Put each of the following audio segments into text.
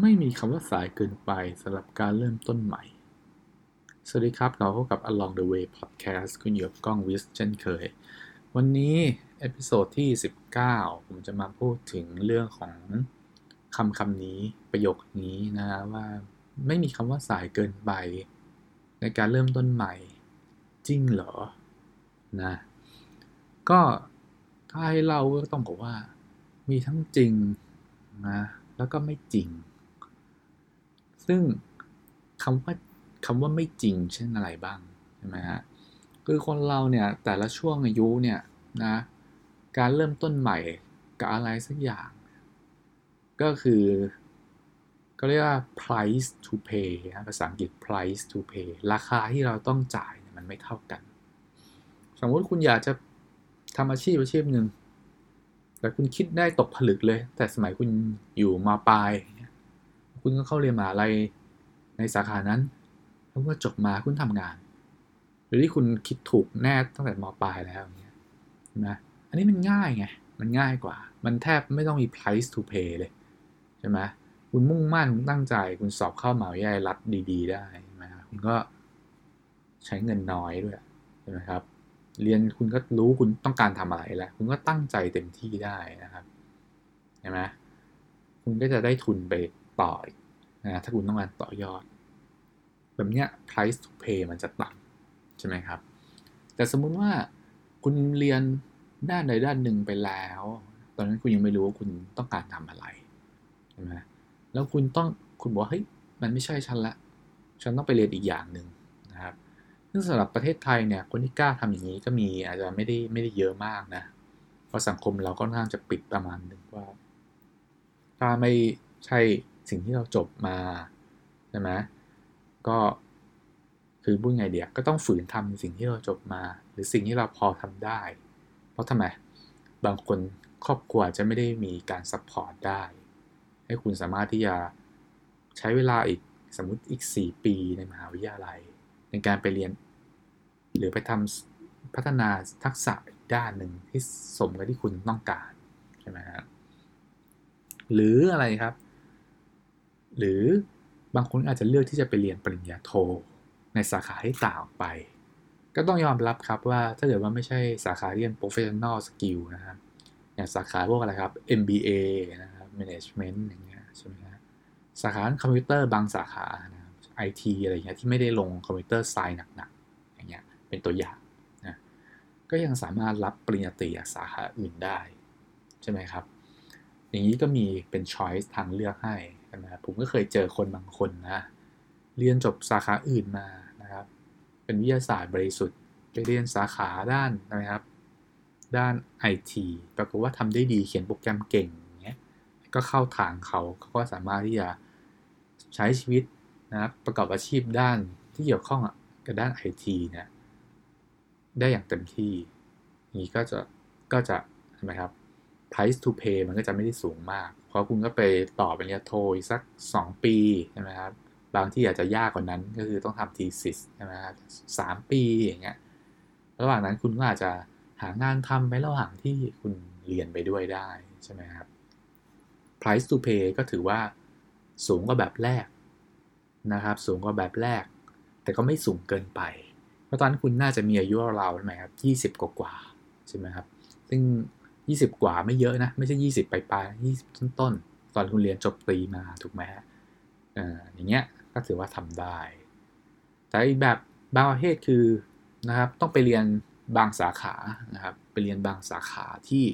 ไม่มีคำว่าสายเกินไปสำหรับการเริ่มต้นใหม่ สวัสดีครับ เราพบกับ Along the Way Podcast คุณอยู่กับกล้องวิสเช่นเคย วันนี้ episode ที่ 19 ผมจะมาพูดถึงเรื่องของคำคำนี้ประโยคนี้นะว่าไม่มีคำว่าสายเกินไป ในการเริ่มต้นใหม่ จริงเหรอ นะ ก็ถ้าให้เราก็ต้องบอกว่า มีทั้งจริงนะแล้วก็ไม่จริง ซึ่งคำว่าคำว่าไม่จริงเช่นอะไรบ้างใช่ไหมฮะคือคนเราเนี่ยแต่ละช่วงอายุเนี่ยนะการเริ่มต้นใหม่กับอะไรสักอย่าง ก็คือก็เรียกว่า price to pay ภาษาอังกฤษ price to pay ราคาที่เราต้องจ่ายมันไม่เท่ากัน สมมติคุณอยากจะทำอาชีพอาชีพหนึ่งแต่คุณคิดได้ตกผลึกเลย แต่สมัยคุณอยู่มาปลาย คุณก็เข้าเรียนมหาลัยในสาขานั้นแล้วก็จบมาคุณทำงาน หรือที่คุณคิดถูกแน่ตั้งแต่มปลายแล้วอย่างเงี้ยนะอันนี้มันง่ายไงมันง่ายกว่า มันแทบไม่ต้องมี price to pay เลยใช่ไหมคุณมุ่งมั่นคุณตั้งใจ คุณสอบเข้ามหาวิทยาลัยรัฐดีๆ ได้ใช่ไหมคุณก็ใช้เงินน้อยด้วยใช่ไหมครับ เรียนคุณก็รู้คุณต้องการทำอะไรแล้ว คุณก็ตั้งใจเต็มที่ได้นะครับใช่ไหมคุณก็จะได้ทุนไปต่อ นะถ้าคุณต้องการต่อยอด แบบเนี้ย price to pay มันจะต่ำใช่ไหมครับ แต่สมมุติว่าคุณเรียนด้านใดด้านหนึ่งไปแล้ว ตอนนั้นคุณยังไม่รู้ว่าคุณต้องการทำอะไรใช่ไหมแล้วคุณต้องคุณบอกเฮ้ยมันไม่ใช่ฉันละ ฉันต้องไปเรียนอีกอย่างหนึ่งนะครับซึ่งสำหรับประเทศไทยเนี่ยคนที่กล้าทำอย่างนี้ก็มีอาจจะไม่ได้ไม่ได้เยอะมากนะเพราะสังคมเราก็น่าจะปิดประมาณหนึ่งว่า ถ้าไม่ใช่ สิ่งที่เราจบมาใช่ไหมก็คือพูดไงเดียก็ต้องฝืนทำสิ่งที่เราจบมา หรือสิ่งที่เราพอทำได้ เพราะทำไมบางคนครอบครัวจะไม่ได้มีการ support ได้ ให้คุณสามารถที่จะใช้เวลาอีกสมมติอีก 4 ปีในมหาวิทยาลัย ในการไปเรียน หรือไปทำพัฒนาทักษะอีกด้านหนึ่งที่สมกับที่คุณต้องการใช่ไหมครับหรืออะไรครับ หรือบางคนอาจจะเลือกที่จะไปเรียนปริญญาโท ในสาขาที่ต่างออกไป ก็ต้องยอมรับครับว่าถ้าเกิดว่าไม่ใช่สาขาเรียน professional skill นะครับอย่างสาขาพวกอะไรครับ MBA นะครับ management อย่างเงี้ยใช่ไหมครับสาขาคอมพิวเตอร์บางสาขานะ IT อะไรเงี้ยที่ไม่ได้ลงคอมพิวเตอร์ไซน์หนักๆอย่างเงี้ยเป็นตัวอย่างนะก็ยังสามารถรับปริญญาตรีสาขาอื่นได้ ใช่ไหมครับ อย่างนี้ก็มีเป็น choice ทางเลือกให้ ใช่ไหมผมก็เคยเจอคนบางคนนะเรียนจบสาขาอื่นมานะครับ เป็นวิทยาศาสตร์บริสุทธิ์ไปเรียนสาขาด้านนะครับ ด้าน IT ปรากฏว่าทำได้ดีเขียนโปรแกรมเก่งเงี้ยก็เข้าทางเขาเขาก็สามารถที่จะใช้ชีวิตนะครับประกอบอาชีพด้านที่เกี่ยวข้องกับด้าน IT เนี่ยได้อย่างเต็มที่นี้ก็จะก็จะใช่ไหมครับ price to pay มันก็จะไม่ได้สูงมาก เพราะคุณก็ไปต่อปริญญาโทอีกสัก 2 ปีใช่ไหมครับ บางที่อาจจะยากกว่านั้นก็คือต้องทำ thesis ใช่ไหมครับสามปีอย่างเงี้ย ระหว่างนั้นคุณก็อาจจะหางานทำไประหว่างที่คุณเรียนไปด้วยได้ใช่ไหมครับ price to pay ก็ถือว่าสูงกว่าแบบแรกนะครับ สูงกว่าแบบแรก แต่ก็ไม่สูงเกินไป เพราะตอนนั้นคุณน่าจะมีอายุเราใช่ไหมครับยี่สิบกว่าใช่ไหมครับ ซึ่ง 20 กว่าไม่เยอะนะ ไม่ใช่ 20 ปลายปลายยี่สิบต้นต้นตอนคุณเรียนจบตรีมาถูกไหมอ่าอย่างเงี้ยก็ถือว่าทำได้ แต่อีกแบบบางประเภทคือนะครับต้องไปเรียนบางสาขานะครับไปเรียนบางสาขาที่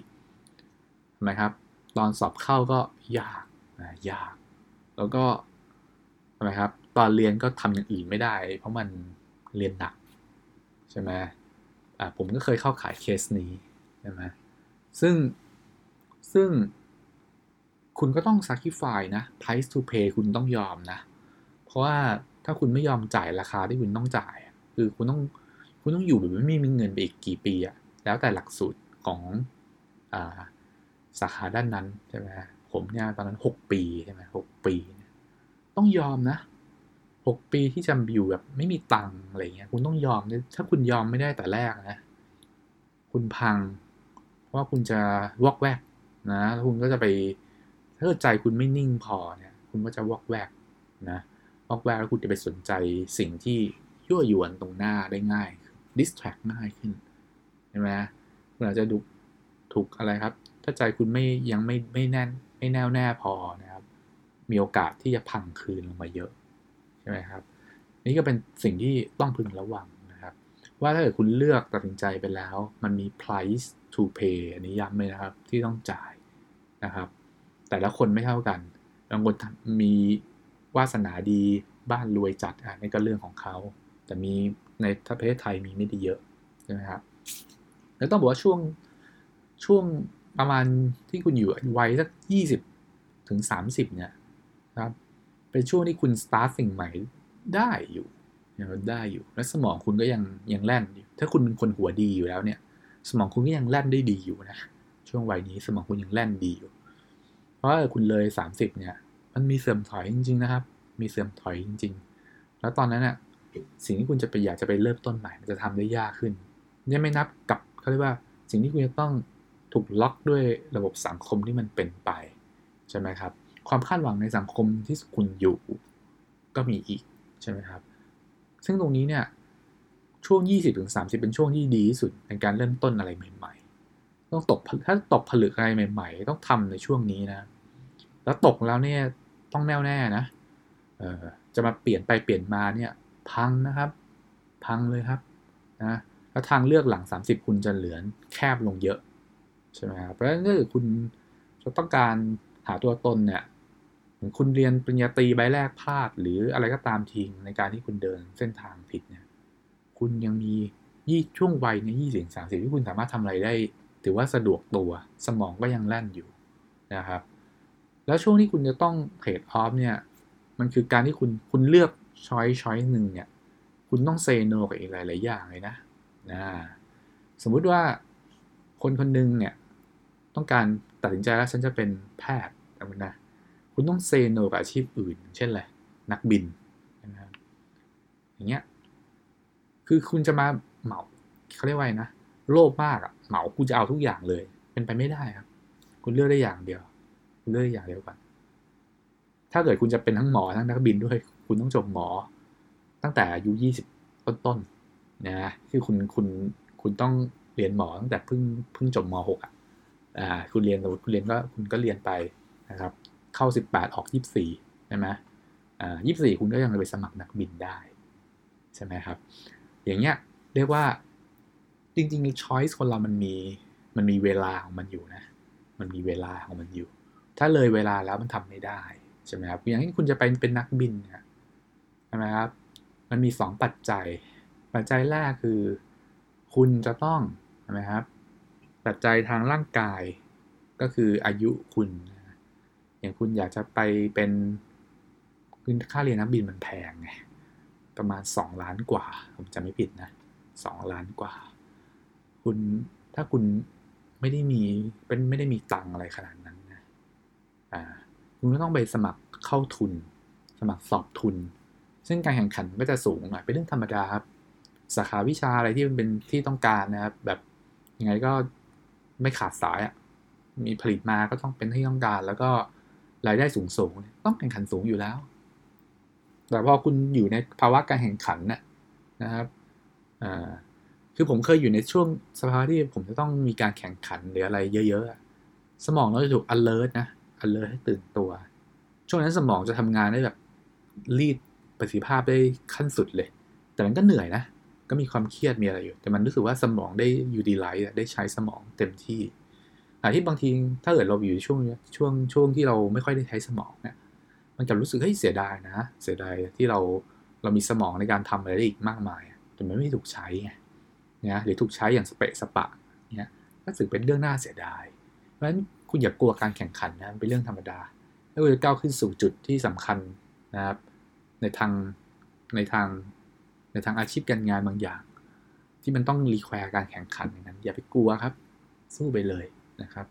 ทำไมครับ ตอนสอบเข้าก็ยากนะยาก แล้วก็ทำไมครับ ตอนเรียนก็ทำอย่างอื่นไม่ได้ เพราะมันเรียนหนัก ใช่ไหมอ่าผมก็เคยเข้าขายเคสนี้ใช่ไหม ซึ่งซึ่งคุณก็ต้อง sacrifice นะ price to pay คุณต้องยอมนะ เพราะว่าถ้าคุณไม่ยอมจ่ายราคาที่คุณต้องจ่าย คือคุณต้องคุณต้องอยู่แบบไม่มีเงินไปอีกกี่ปีอะแล้วแต่หลักสูตรของอาสาขาด้านนั้นใช่ไหมผมเนี่ยตอนนั้น 6 ปีใช่ไหมหปี ต้องยอมนะ 6 ปีที่จะอยู่แบบไม่มีตังอะไรเงี้ย คุณต้องยอม ถ้าคุณยอมไม่ได้แต่แรกนะ คุณพัง ว่าคุณจะวอกแวกนะแล้วคุณก็จะไปถ้าใจคุณไม่นิ่งพอเนี่ยคุณก็จะวอกแวกนะวอกแวกแล้วคุณจะไปสนใจสิ่งที่ยั่วยวนตรงหน้าได้ง่าย distract ง่ายขึ้นใช่ไหมคุณอาจจะดูถูกอะไรครับ ถ้าใจคุณไม่ยังไม่ไม่แน่นไม่แน่วแน่พอนะครับ มีโอกาสที่จะพังคืนลงมาเยอะใช่ไหมครับ นี่ก็เป็นสิ่งที่ต้องพึงระวังนะครับ ว่าถ้าเกิดคุณเลือกตัดสินใจไปแล้ว มันมี price to pay อันนี้ย้ำเลยนะครับ ที่ต้องจ่ายนะครับ แต่ละคนไม่เท่ากันบางคนมีวาสนาดีบ้านรวยจัดอะนี่ก็เรื่องของเขา แต่มีในประเทศไทยมีไม่ได้เยอะใช่ไหมครับแล้วต้องบอกว่าช่วงช่วงประมาณที่คุณอยู่วัยสักยี่สิบถึงสามสิบเนี่ยครับเป็นช่วงที่คุณสตาร์ทสิ่งใหม่ได้อยู่ยังได้อยู่ และสมองคุณก็ยังยังแล่นอยู่ ถ้าคุณเป็นคนหัวดีอยู่แล้วเนี่ย สมองคุณก็ยังแล่นได้ดีอยู่นะช่วงวัยนี้สมองคุณยังแล่นดีอยู่ เพราะคุณเลยสามสิบเนี่ย มันมีเสื่อมถอยจริง ๆ นะครับ มีเสื่อมถอยจริง ๆ แล้วตอนนั้นน่ะสิ่งที่คุณจะไปอยากจะไปเริ่มต้นใหม่มันจะทำได้ยากขึ้นยังไม่นับกับเขาเรียกว่าสิ่งที่คุณจะต้องถูกล็อกด้วยระบบสังคมที่มันเป็นไปใช่ไหมครับ ความคาดหวังในสังคมที่คุณอยู่ก็มีอีกใช่ไหมครับ ซึ่งตรงนี้เนี่ย ช่วง 20-30 เป็นช่วงที่ดีที่สุดในการเริ่มต้นอะไรใหม่ ๆ ต้องตกถ้าตกผลึกอะไรใหม่ ๆ ต้องทำในช่วงนี้นะ แล้วตกแล้วเนี่ยต้องแน่วแน่นะเออจะมาเปลี่ยนไปเปลี่ยนมาเนี่ยพังนะครับ พังเลยครับนะแล้วทางเลือกหลัง 30 คุณจะเหลือแคบลงเยอะใช่ไหมครับเพราะฉะนั้นถ้าคุณจะต้องการหาตัวตนเนี่ยคุณเรียนปริญญาตรีใบแรกพลาด หรืออะไรก็ตามทิ้งในการที่คุณเดินเส้นทางผิดเนี่ย คุณยังมียี่ช่วงวัยในยี่สิบสามสิบที่คุณสามารถทำอะไรได้ ถือว่าสะดวกตัวสมองก็ยังแล่นอยู่นะครับ แล้วช่วงที่คุณจะต้อง trade off เนี่ย มันคือการที่คุณคุณเลือก choice choice หนึ่งเนี่ย คุณต้อง say no กับอีกหลาย ๆ อย่างเลยนะนะสมมุติว่าคนคนหนึ่งเนี่ยต้องการตัดสินใจแล้วฉันจะเป็นแพทย์นะคุณต้อง say no กับอาชีพอื่น เช่นอะไรนักบินนะครับอย่างเงี้ย คือคุณจะมาเหมาเขาเรียกว่านะโลภมากอะเหมาคุณจะเอาทุกอย่างเลย เป็นไปไม่ได้ครับ คุณเลือกได้อย่างเดียว คุณเลือกอย่างเดียวกันถ้าเกิดคุณจะเป็นทั้งหมอทั้งนักบินด้วย คุณต้องจบหมอ ตั้งแต่อายุยี่สิบต้นๆนะคือคุณคุณคุณต้องเรียนหมอตั้งแต่เพิ่งเพิ่งจบมหกอะอ่าคุณเรียนคุณเรียนก็คุณก็เรียนไปนะครับ เข้าสิบแปดออกยี่สิบสี่ใช่ไหมอ่ายี่สิบสี่คุณก็ยังไปสมัครนักบินได้ใช่ไหมครับ อย่างเงี้ยเรียกว่าจริงๆช้อยส์คนเรามันมีมันมีเวลาของมันอยู่นะ มันมีเวลาของมันอยู่ ถ้าเลยเวลาแล้วมันทำไม่ได้ใช่ไหมครับอย่างที่คุณจะไปเป็นนักบินนี่ยใช่ไหมครับ มันมีสองปัจจัย ปัจจัยแรกคือ คุณจะต้องใช่ไหมครับ ปัจจัยทางร่างกายก็คืออายุคุณ อย่างคุณอยากจะไปเป็นคุณค่าเรียนนักบินมันแพงไง ประมาณสองล้านกว่า ผมจะไม่ผิดนะสองล้านกว่า คุณถ้าคุณไม่ได้มีเป็นไม่ได้มีตังอะไรขนาดนั้นนะอ่าคุณก็ต้องไปสมัครเข้าทุน สมัครสอบทุน ซึ่งการแข่งขันก็จะสูงหน่อยเป็นเรื่องธรรมดาครับสาขาวิชาอะไรที่มันเป็นที่ต้องการนะครับ แบบยังไงก็ไม่ขาดสายอะ่ะมีผลิตมาก็ต้องเป็นที่ต้องการ แล้วก็รายได้สูงสูงต้องแข่งขันสูงอยู่แล้ว แต่พอคุณอยู่ในภาวะการแข่งขันน่ะนะครับคือผมเคยอยู่ในช่วงสภาวะที่ผมจะต้องมีการแข่งขันหรืออะไรเยอะๆ สมองเราจะถูก alert นะ alert ให้ตื่นตัว ช่วงนั้นสมองจะทำงานได้แบบรีดประสิทธิภาพได้ขั้นสุดเลย แต่มันก็เหนื่อยนะ ก็มีความเครียดมีอะไรอยู่ แต่มันรู้สึกว่าสมองได้ยูดีไลท์ได้ใช้สมองเต็มที่แต่ที่บางทีถ้าเกิดเราอยู่ช่วงช่วงช่วงที่เราไม่ค่อยได้ใช้สมองเนี่ย มันจะรู้สึกเฮ้ยเสียดายนะ เสียดายที่เราเรามีสมองในการทำอะไรได้อีกมากมาย แต่มันไม่ถูกใช้ไงนะหรือถูกใช้อย่างสเปะสปะเนี่ยก็ถือเป็นเรื่องน่าเสียดาย เพราะฉะนั้นคุณอย่ากลัวการแข่งขันนะเป็นเรื่องธรรมดาถ้าคุณจะก้าวขึ้นสู่จุดที่สำคัญนะครับ ในทางในทางในทางอาชีพการงานบางอย่าง ที่มันต้อง require การแข่งขันอย่างนั้น อย่าไปกลัวครับ สู้ไปเลยนะครับ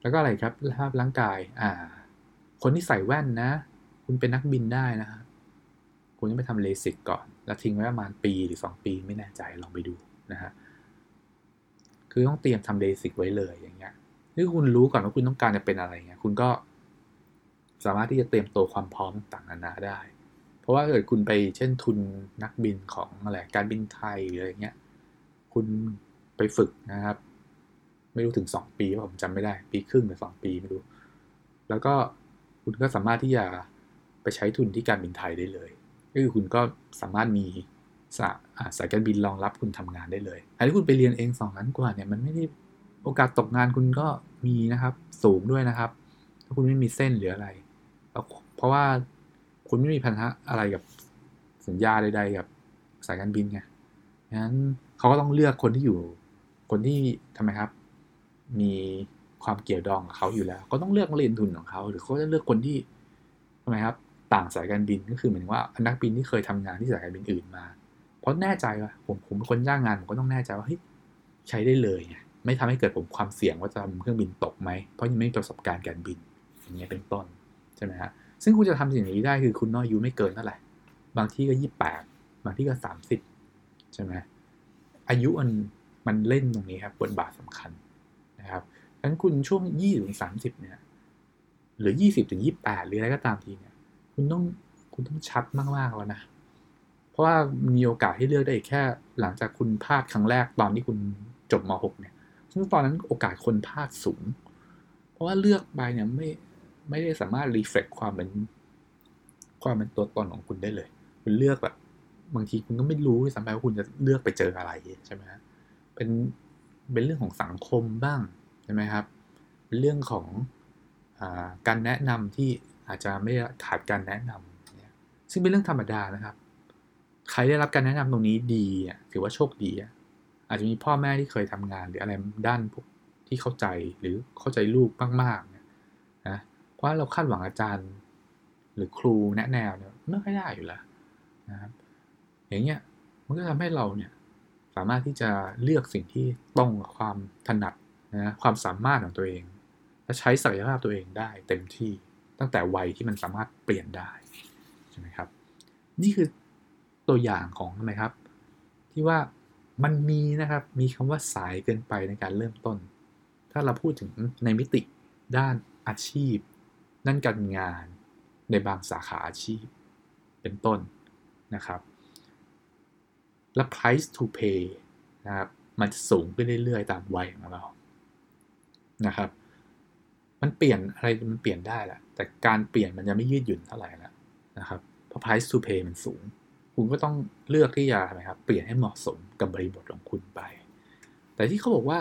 แล้วก็อะไรครับสภาพร่างกายอ่า คนที่ใส่แว่นนะ คุณเป็นนักบินได้นะครับคุณต้องไปทำเลสิกก่อน แล้วทิ้งไว้ประมาณปีหรือ 2 ปีไม่แน่ใจลองไปดูนะฮะคือต้องเตรียมทำเลสิกไว้เลยอย่างเงี้ยถ้าคุณรู้ก่อนว่าคุณต้องการจะเป็นอะไรเงี้ยคุณก็สามารถที่จะเตรียมตัวความพร้อมต่างๆนานาได้ เพราะว่าเกิดคุณไปเช่นทุนนักบินของอะไรการบินไทยหรืออะไรเงี้ยคุณไปฝึกนะครับ ไม่รู้ถึง 2 ปีผมจำไม่ได้ ปีครึ่งหรือสองปีไม่รู้ แล้วก็ คุณก็สามารถที่จะไปใช้ทุนที่การบินไทยได้เลยก็คือคุณก็สามารถมีสายการบินรองรับคุณทำงานได้เลยอันที่คุณไปเรียนเองสองล้านกว่าเนี่ยมันไม่ได้โอกาสตกงานคุณก็มีนะครับสูงด้วยนะครับ ถ้าคุณไม่มีเส้นหรืออะไร เพราะว่าคุณไม่มีพันธะอะไรกับสัญญาใด ๆ กับสายการบินไงงั้นเขาก็ต้องเลือกคนที่อยู่คนที่ทำไมครับ มี ความเกี่ยวดองกับเขาอยู่แล้ว ก็ต้องเลือกเรียนทุนของเขา หรือเขาจะเลือกคนที่ทำไมครับ ต่างสายการบินก็คือเหมือนว่านักบินที่เคยทำงานที่สายการบินอื่นมา เพราะแน่ใจว่าผมผมเป็นคนจ้างงานผมก็ต้องแน่ใจว่าเฮ้ยใช้ได้เลยไงไม่ทำให้เกิดผมความเสี่ยงว่าจะทำเครื่องบินตกไหมเพราะยังไม่มีประสบการณ์การบิน อย่างเงี้ยเป็นต้นใช่ไหมฮะซึ่งคุณจะทำสิ่งนี้ได้คือคุณน้อยอายุไม่เกินเท่าไหร่บางที่ก็ยี่แปดบางที่ก็สามสิบใช่ไหมอายุมันมันเล่นตรงนี้ครับบทบาทสำคัญ งั้นคุณช่วงยี่ถึงสามสิบเนี่ย หรือยี่สิบถึงยี่แปดหรืออะไรก็ตามทีเนี่ย คุณต้องคุณต้องชัดมากๆแล้วนะ เพราะว่ามีโอกาสให้เลือกได้แค่ หลังจากคุณพลาดครั้งแรกตอนที่คุณจบม .6 เนี่ย ซึ่งตอนนั้นโอกาสคนพลาดสูง เพราะว่าเลือกไปเนี่ยไม่ไม่ได้สามารถรีเฟล็กความเป็นความเป็นตัวตนของคุณได้เลย คุณเลือกแบบบางทีคุณก็ไม่รู้สำหรับว่าคุณจะเลือกไปเจออะไรใช่ไหมเป็นเป็นเรื่องของสังคมบ้าง ช่ไหมครับ เรื่องของอการแนะนำที่อาจจะไม่ขาดการแนะนำเนี่ยซึ่งเป็นเรื่องธรรมดานะครับ ใครได้รับการแนะนำตรงนี้ดีถือว่าโชคดีอาจจะมีพ่อแม่ที่เคยทำงาน หรืออะไรด้านที่เข้าใจหรือเข้าใจลูกมากๆเนี่ยนะเพราะเราคาดหวังอาจารย์ หรือครูแนะแนวเนี่ยไม่ค่อยได้อยู่แล้วนะครับอย่างเงี้ยมันก็ทำให้เราเนี่ยสามารถที่จะเลือกสิ่งที่ตรงกับความถนัด นะความสามารถของตัวเอง และใช้ศักยภาพตัวเองได้เต็มที่ตั้งแต่วัยที่มันสามารถเปลี่ยนได้ใช่ไหมครับ นี่คือตัวอย่างของทำไมครับ ที่ว่ามันมีนะครับมีคำว่าสายเกินไปในการเริ่มต้น ถ้าเราพูดถึงในมิติด้านอาชีพด้านการงานในบางสาขาอาชีพเป็นต้นนะครับและ price to pay นะครับ มันจะสูงขึ้นเรื่อยๆ ตามวัยของเรา นะครับ มันเปลี่ยนอะไรมันเปลี่ยนได้แหละแต่การเปลี่ยนมันจะไม่ยืดหยุ่นเท่าไหร่แล้วนะครับเพราะ price to pay มันสูง คุณก็ต้องเลือกที่จะไหมครับเปลี่ยนให้เหมาะสมกับบริบทของคุณไป แต่ที่เขาบอกว่า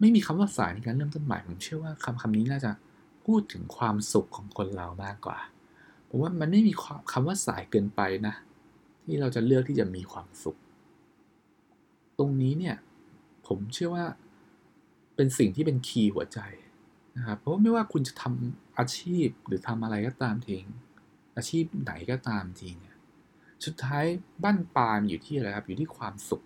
ไม่มีคำว่าสายในการเริ่มต้นใหม่ผมเชื่อว่าคำคำนี้น่าจะพูดถึงความสุขของคนเรามากกว่าผมว่ามันไม่มีคำว่าสายเกินไปนะ ที่เราจะเลือกที่จะมีความสุข ตรงนี้เนี่ยผมเชื่อว่า เป็นสิ่งที่เป็นคีย์หัวใจนะครับเพราะไม่ว่าคุณจะทำอาชีพหรือทำอะไรก็ตามทีอาชีพไหนก็ตามทีเนี่ยสุดท้ายบ้านปลายอยู่ที่อะไรครับ อยู่ที่ความสุข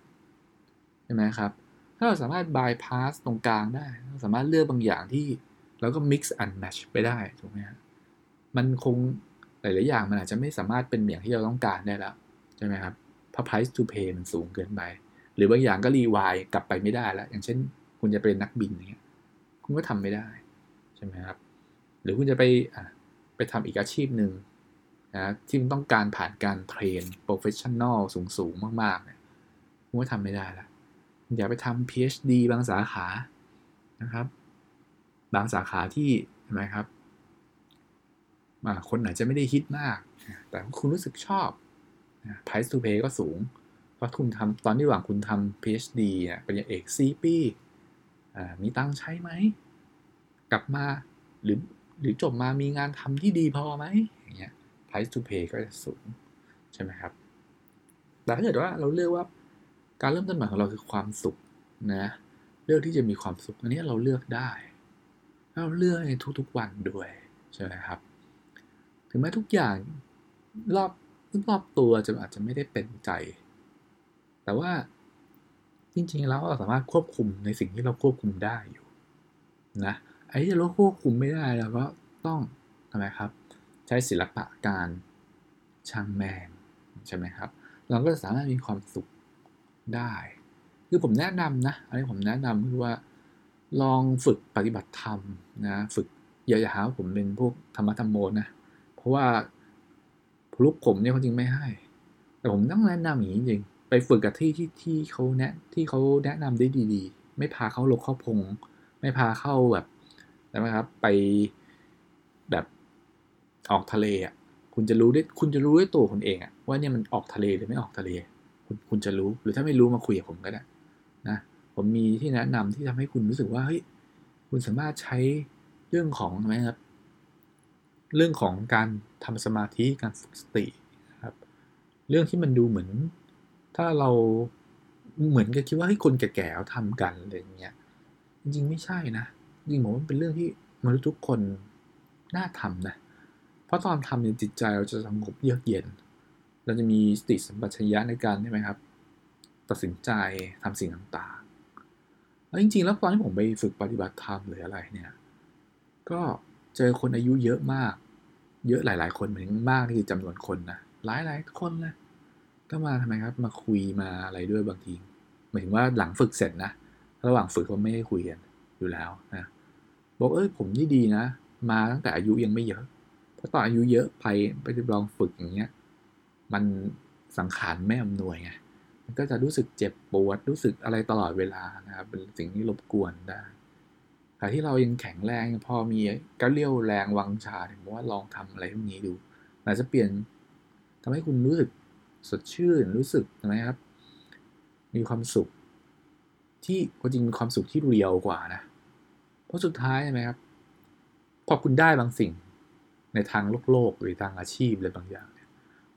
ใช่ไหมครับ ถ้าเราสามารถบายพาสตรงกลางได้เราสามารถเลือกบางอย่างที่เราก็ mix and match ไปได้ถูกไหมครับมันคงหลาย ๆ อย่างมันอาจจะไม่สามารถเป็นอย่างที่เราต้องการได้แล้วใช่ไหมครับพราะ price to pay มันสูงเกินไป หรือบางอย่างก็รีวายกลับไปไม่ได้แล้ว อย่างเช่น คุณจะเป็นนักบินอย่างเงี้ยคุณก็ทำไม่ได้ใช่ไหมครับ หรือคุณจะไปไปทำอีกอาชีพหนึ่งนะที่มันต้องการผ่านการ train professional สูงๆมากๆเนี่ยคุณก็ทำไม่ได้ละอย่าไปทำ PhD บางสาขานะครับ บางสาขาที่ใช่ไหมครับคนอาจจะไม่ได้ฮิตมาก แต่คุณรู้สึกชอบ price to pay ก็สูง เพราะคุณทำตอนที่หวังคุณทำ PhD เนี่ยปริญญาเอก 4 ปี มีตังใช้ไหม กลับมาหรือหรือจบมามีงานทำที่ดีพอไหมอย่างเงี้ย price to pay ก็จะสูง ใช่ไหมครับ แต่ถ้าเกิดว่าเราเลือกว่าการเริ่มต้นใหม่ของเราคือความสุขนะเลือกที่จะมีความสุขอันนี้เราเลือกได้เราเลือกในทุกๆวันด้วยใช่ไหมครับ ถึงแม้ทุกอย่างรอบรอบตัวจะอาจจะไม่ได้เป็นใจ แต่ว่า จริงๆแล้วเราสามารถควบคุมในสิ่งที่เราควบคุมได้อยู่นะไอ้ที่เราควบคุมไม่ได้เราก็ต้องทำไมครับ ใช้ศิลปะการช่างแมงใช่ไหมครับ เราก็จะสามารถมีความสุขได้ คือผมแนะนำนะอันนี้ผมแนะนำคือว่าลองฝึกปฏิบัติธรรมนะฝึกอย่าอย่าหาว่าผมเป็นพวกธรรมะธรรมโมนะ เพราะว่าลูกผมเนี่ยเขาจริงไม่ให้ แต่ผมต้องแนะนำอย่างนี้จริง ไปฝึกกับที่ที่ที่เขาแนะที่เขาแนะนำได้ดีๆ ไม่พาเข้าลกเข้าพง ไม่พาเข้าแบบใช่ไหมครับ ไปแบบออกทะเลอะคุณจะรู้ได้คุณจะรู้ด้วยตัวคุณเองอะว่าเนี่ยมันออกทะเลหรือไม่ออกทะเล คุณคุณจะรู้หรือถ้าไม่รู้มาคุยกับผมก็ได้นะผมมีที่แนะนำที่ทำให้คุณรู้สึกว่าเฮ้ยคุณสามารถใช้เรื่องของไหมครับ เรื่องของการทำสมาธิการฝึกสตินะครับ เรื่องที่มันดูเหมือน ถ้าเราเหมือนกับคิดว่าให้คนแก่ๆเขาทำกันอะไรอย่างเงี้ยจริงๆไม่ใช่นะจริงผมว่าเป็นเรื่องที่มนุษย์ทุกคนน่าทำนะ เพราะตอนทำเนี่ยจิตใจเราจะสงบเยือกเย็น เราจะมีสติสัมปชัญญะในการใช่ไหมครับ ตัดสินใจทำสิ่งต่างๆ แล้วจริงๆ แล้วตอนที่ผมไปฝึกปฏิบัติธรรมหรืออะไรเนี่ย ก็เจอคนอายุเยอะมาก เยอะหลาย ๆ คนเหมือนมากที่จำนวนคนนะ หลายๆ คนเลย ก็มาทำไมครับ มาคุยมาอะไรด้วยบางทีหมายถึงว่าหลังฝึกเสร็จนะ ระหว่างฝึกเขาไม่ได้คุยกันอยู่แล้วนะบอกเอ้ยผมนี่ดีนะ มาตั้งแต่อายุยังไม่เยอะเพราะตอนอายุเยอะไปไปลองฝึกอย่างเงี้ยมันสังขารไม่อำนวยไงมันก็จะรู้สึกเจ็บปวดรู้สึกอะไรตลอดเวลานะครับเป็นสิ่งที่รบกวนได้แต่ที่เรายังแข็งแรงพอมีก็เลี้ยวแรงวังชาถึงว่าลองทำอะไรพวกนี้ดูอาจจะเปลี่ยนทำให้คุณรู้สึก สดชื่นรู้สึกนะครับ มีความสุข ที่จริงความสุขที่เรียวกว่านะเพราะสุดท้ายใช่ไหมครับพอคุณได้บางสิ่งในทางโลกโลกหรือทางอาชีพอะไรบางอย่างเนี่ย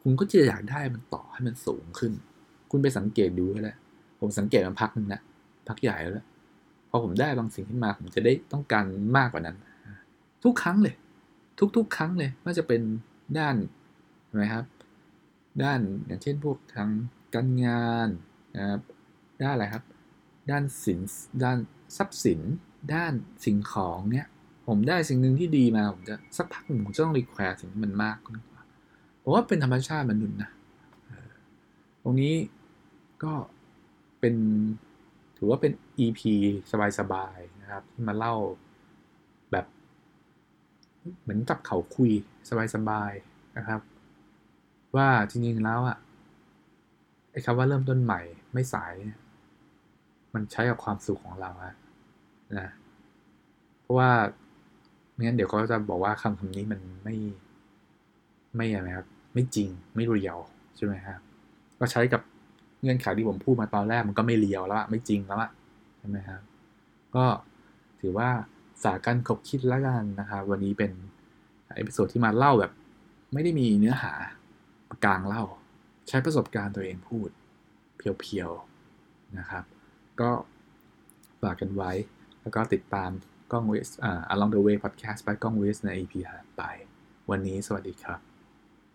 คุณก็จะอยากได้มันต่อให้มันสูงขึ้น คุณไปสังเกตดูแล้วผมสังเกตมันพักนึงนะพักใหญ่แล้วพอผมได้บางสิ่งขึ้นมาผมจะได้ต้องการมากกว่านั้น ทุกครั้งเลย ทุกๆ ครั้งเลยว่าจะเป็นด้านใช่ไหมครับ ด้านอย่างเช่นพวกทางการงานนะครับด้านอะไรครับ ด้านสินด้านทรัพย์สิน ด้านสิ่งของเนี่ยผมได้สิ่งหนึ่งที่ดีมาผมจะสักพักหนึ่งผมจะต้องรีแควร์สิ่งที่มันมากขึ้นกว่าผมว่าเป็นธรรมชาติมนุษย์นะตรงนี้ก็เป็นถือว่าเป็น EP สบายๆนะครับที่มาเล่าแบบ เหมือนกับเขาคุยสบายๆนะครับ ว่าจริงๆแล้วอะไอ้คำว่าเริ่มต้นใหม่ไม่สาย มันใช้กับความสุขของเราอะนะเพราะว่าไม่งั้นเดี๋ยวเขาจะบอกว่าคำคำนี้มันไม่ไม่อะไรครับ ไม่จริงไม่ real ใช่ไหมครับก็ใช้กับเงื่อนไขที่ผมพูดมาตอนแรกมันก็ไม่ real แล้วอะไม่จริงแล้วอะใช่ไหมครับ ก็ถือว่าฝากกันขบคิดแล้วกันนะครับวันนี้เป็น episode ที่มาเล่าแบบ ไม่ได้มีเนื้อหา กลางเล่า ใช้ประสบการณ์ตัวเองพูด pure ๆนะครับ ก็ฝากกันไว้ แล้วก็ติดตามกล้องวิสอ่า along the way podcast ไปกล้องวิสใน EP ถัดไป วันนี้สวัสดีครับ